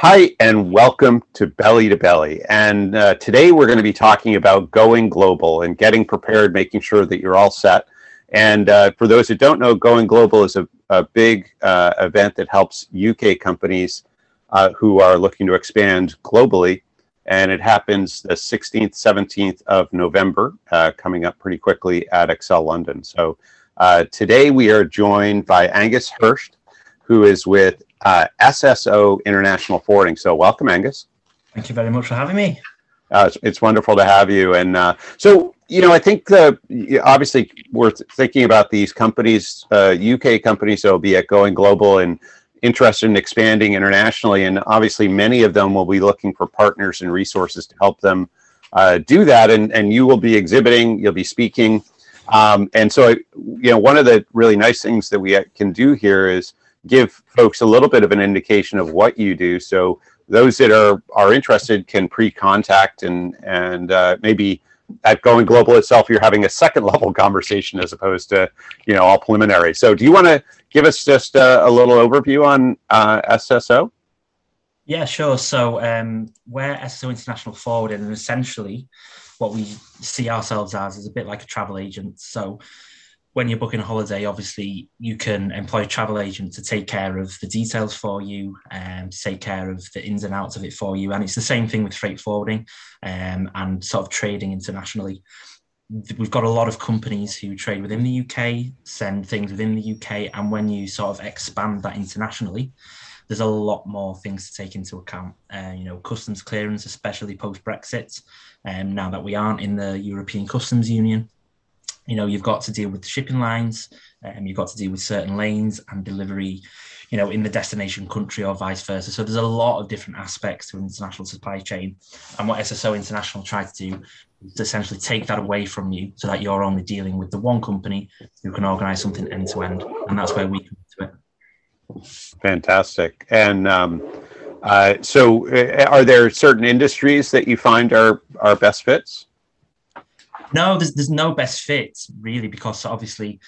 Hi, and welcome to Belly to Belly. And uh, today we're going to be talking about going global and getting prepared, making sure that you're all set. And uh, for those who don't know, Going Global is a, a big uh, event that helps UK companies uh, who are looking to expand globally. And it happens the 16th, 17th of November, uh, coming up pretty quickly at Excel London. So uh, today we are joined by Angus Hurst, who is with uh, SSO International Forwarding. So, welcome, Angus. Thank you very much for having me. Uh, it's, it's, wonderful to have you. And uh, so, you know, I think the obviously we're thinking about these companies, UK uh, companies that will be at Going Global and interested in expanding internationally. And obviously, many of them will be looking for partners and resources to help them uh, do that. And, and you will be exhibiting, you'll be speaking. Um, and so, you know, one of the really nice things that we can do here is give folks a little bit of an indication of what you do. So those that are are interested can pre-contact and and uh, maybe at going global itself you're having a second level conversation as opposed to you know all preliminary. So do you want to give us just a, a little overview on uh, sso yeah sure. So um, we're sso international forwarding and essentially what we see ourselves as is a bit like a travel agent. So when you're booking a holiday, obviously you can employ a travel agent to take care of the details for you and to take care of the ins and outs of it for you. And it's the same thing with freight forwarding um, and sort of trading internationally. We've got a lot of companies who trade within the UK, send things within the UK, and when you sort of expand that internationally, there's a lot more things to take into account. Uh, you know, customs clearance, especially post Brexit, um, now that we aren't in the European Customs Union, you know you've got to deal with the shipping lines and um, you've got to deal with certain lanes and delivery you know in the destination country or vice versa. So there's a lot of different aspects to an international supply chain. And what sso international tried to do is essentially take that away from you so that you're only dealing with the one company who can organize something end to end. And that's where we come to it. Fantastic. And um, uh, so uh, are there certain industries that you find are are best fits no, there's there's no best fit really because obviously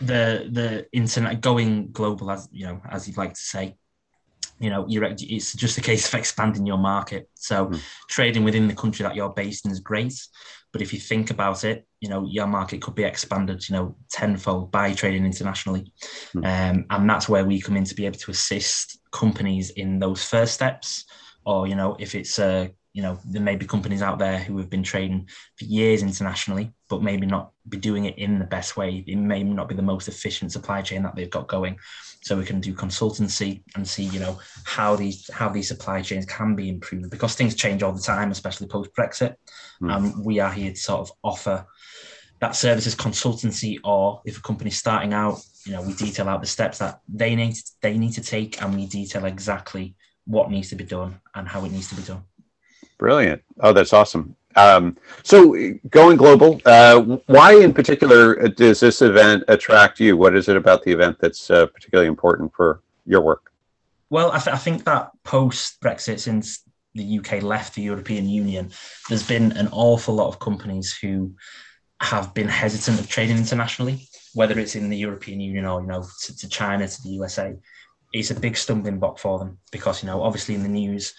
the the internet going global as you know as you'd like to say you know you're it's just a case of expanding your market so mm. trading within the country that you're based in is great but if you think about it you know your market could be expanded you know tenfold by trading internationally mm. um, and that's where we come in to be able to assist companies in those first steps or you know if it's a you know there may be companies out there who have been trading for years internationally but maybe not be doing it in the best way. It may not be the most efficient supply chain that they've got going. So we can do consultancy and see you know how these how these supply chains can be improved because things change all the time especially post brexit mm. and we are here to sort of offer that service as consultancy or if a company's starting out you know we detail out the steps that they need they need to take and we detail exactly what needs to be done and how it needs to be done Brilliant. Oh, that's awesome. Um, so, going global, uh, why in particular does this event attract you? What is it about the event that's uh, particularly important for your work? Well, I, th- I think that post Brexit, since the UK left the European Union, there's been an awful lot of companies who have been hesitant of trading internationally, whether it's in the European Union or you know to, to China, to the USA. It's a big stumbling block for them because you know obviously in the news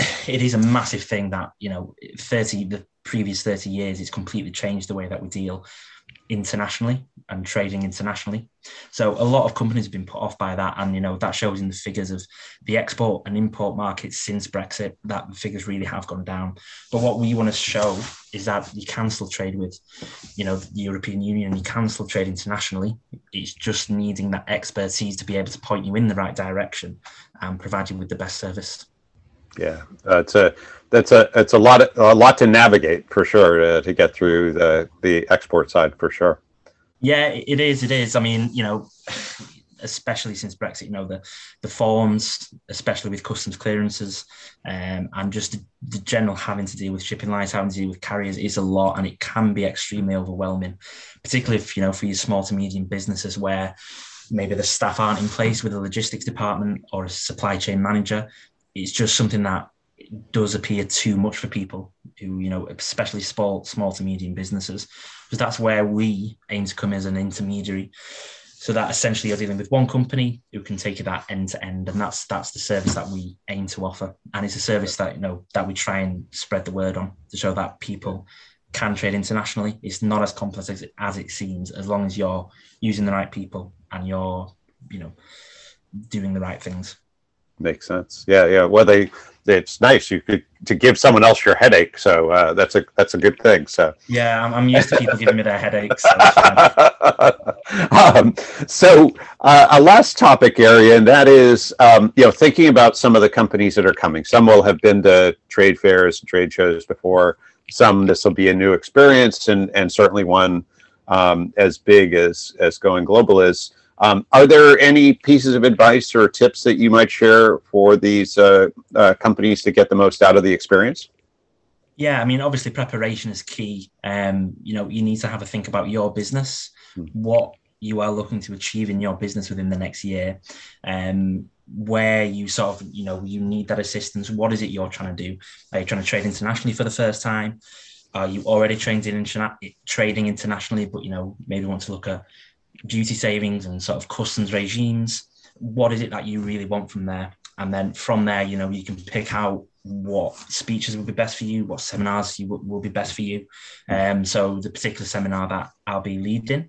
it is a massive thing that you know 30 the previous 30 years it's completely changed the way that we deal internationally and trading internationally. So a lot of companies have been put off by that and you know that shows in the figures of the export and import markets since brexit that the figures really have gone down. But what we want to show is that you can still trade with you know the european union you can still trade internationally. It's just needing that expertise to be able to point you in the right direction and provide you with the best service yeah, that's a that's a it's a lot of, a lot to navigate for sure uh, to get through the the export side for sure. Yeah, it is. It is. I mean, you know, especially since Brexit, you know, the the forms, especially with customs clearances, um, and just the, the, general having to deal with shipping lines, having to deal with carriers is a lot, and it can be extremely overwhelming, particularly if you know for your small to medium businesses where maybe the staff aren't in place with a logistics department or a supply chain manager it's just something that does appear too much for people who, you know, especially small, small to medium businesses, because that's where we aim to come as an intermediary so that essentially you're dealing with one company who can take you that end to end, and that's that's the service that we aim to offer, and it's a service that you know that we try and spread the word on to show that people can trade internationally. It's not as complex as it, as it seems, as long as you're using the right people and you're you know doing the right things. Makes sense. Yeah, yeah. Well, they it's nice you could to give someone else your headache. So uh, that's a that's a good thing. So yeah, I'm, I'm used to people giving me their headaches. So, um, so uh, a last topic area, and that is um, you know thinking about some of the companies that are coming. Some will have been to trade fairs, and trade shows before. Some this will be a new experience, and and certainly one um, as big as as going global is. Um, are there any pieces of advice or tips that you might share for these uh, uh, companies to get the most out of the experience? Yeah, I mean, obviously preparation is key. Um, you know, you need to have a think about your business, hmm. what you are looking to achieve in your business within the next year, um, where you sort of, you know, you need that assistance. What is it you're trying to do? Are you trying to trade internationally for the first time? Are you already trained in interna- trading internationally, but you know maybe want to look at duty savings and sort of customs regimes. What is it that you really want from there? And then from there, you know, you can pick out what speeches will be best for you, what seminars you will, be best for you. Um, so the particular seminar that I'll be leading,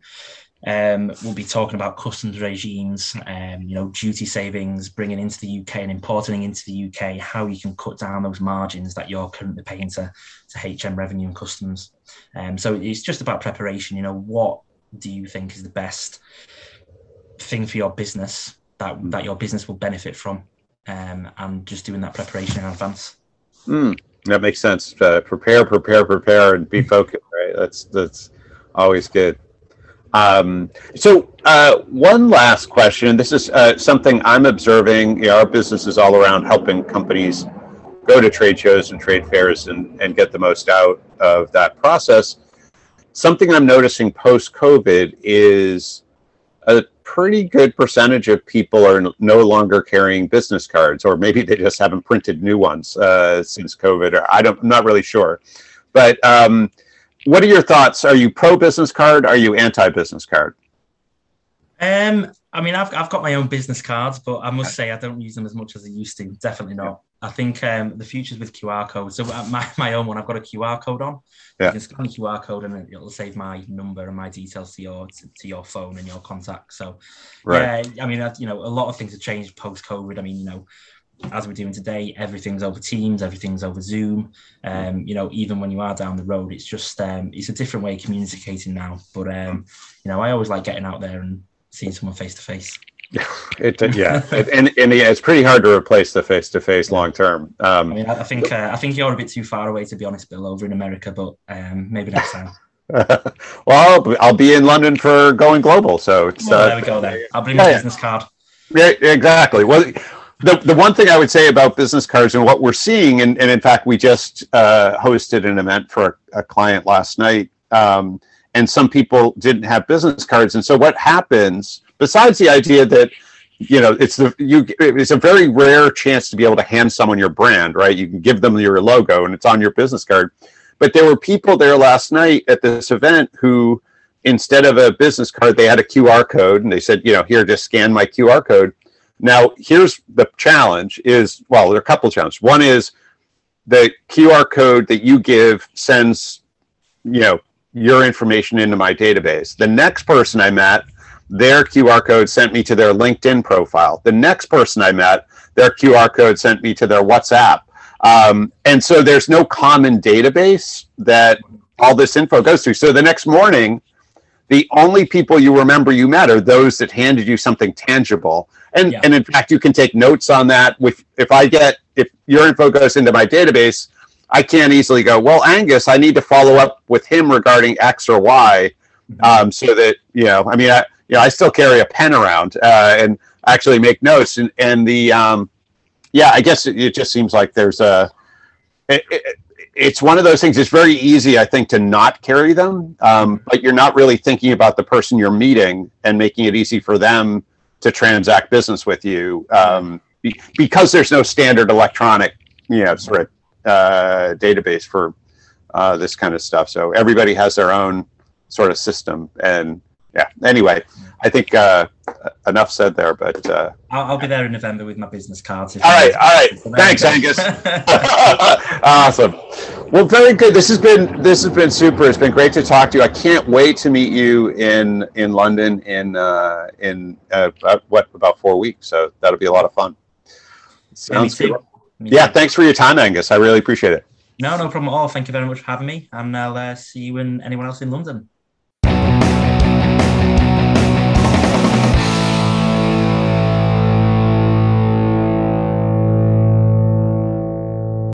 um, we'll be talking about customs regimes, um, you know, duty savings, bringing into the UK and importing into the UK, how you can cut down those margins that you're currently paying to, to HM revenue and customs. Um, so it's just about preparation, you know, what do you think is the best thing for your business that mm. that your business will benefit from, um, and just doing that preparation in advance. Mm, that makes sense. Uh, prepare, prepare, prepare, and be focused. Right. That's that's always good. Um, so, uh, one last question. This is uh, something I'm observing. You know, our business is all around helping companies go to trade shows and trade fairs and, and get the most out of that process something I'm noticing post COVID is a pretty good percentage of people are no longer carrying business cards, or maybe they just haven't printed new ones uh, since COVID. Or I don't, I'm not really sure. But um, what are your thoughts? Are you pro business card? Are you anti business card? Um, I mean, I've, I've got my own business cards, but I must say I don't use them as much as I used to. Definitely not. I think um, the future's with QR codes. So uh, my, my own one, I've got a QR code on. Yeah. You can scan the QR code and it'll save my number and my details to your to, to your phone and your contact. So right. yeah, I mean, you know, a lot of things have changed post COVID. I mean, you know, as we're doing today, everything's over Teams, everything's over Zoom. Um, you know, even when you are down the road, it's just um, it's a different way of communicating now. But um, you know, I always like getting out there and seeing someone face to face. It, yeah, and and yeah, it's pretty hard to replace the face to face long term. Um, I mean, I, think uh, I think you're a bit too far away to be honest, Bill, over in America, but um, maybe next time. well, I'll be in London for going global, so it's, well, uh, there we go. Then I'll bring yeah, my business card. Yeah, exactly. Well, the, the one thing I would say about business cards and what we're seeing, and, and in fact, we just uh, hosted an event for a, a client last night. Um, and some people didn't have business cards. And so what happens, besides the idea that you know it's the you it's a very rare chance to be able to hand someone your brand, right? You can give them your logo and it's on your business card. But there were people there last night at this event who instead of a business card, they had a QR code and they said, you know, here, just scan my QR code. Now, here's the challenge is, well, there are a couple of challenges. One is the QR code that you give sends, you know, your information into my database. The next person I met, their QR code sent me to their LinkedIn profile. The next person I met, their QR code sent me to their WhatsApp. Um, and so there's no common database that all this info goes to. So the next morning, the only people you remember you met are those that handed you something tangible. And, yeah. and in fact, you can take notes on that. With if I get if your info goes into my database, I can't easily go, well, Angus, I need to follow up with him regarding X or Y, mm-hmm. um, so that you know. I mean, I you know, I still carry a pen around uh, and actually make notes, and and the um, yeah, I guess it, it just seems like there's a. It, it, it's one of those things. It's very easy, I think, to not carry them, um, but you're not really thinking about the person you're meeting and making it easy for them to transact business with you um, be, because there's no standard electronic, you know, sort of uh, database for uh, this kind of stuff. So everybody has their own sort of system. And yeah, anyway, I think uh, enough said there, but uh, I'll, I'll, be there in November with my business cards. All right, all right. Thanks, Angus. awesome. Well, very good. This has been this has been super. It's been great to talk to you. I can't wait to meet you in in London in uh, in uh, what about four weeks. So that'll be a lot of fun. Sounds good. Yeah, thanks for your time, Angus. I really appreciate it. No, no problem at all. Thank you very much for having me, and I'll uh, see you and anyone else in London.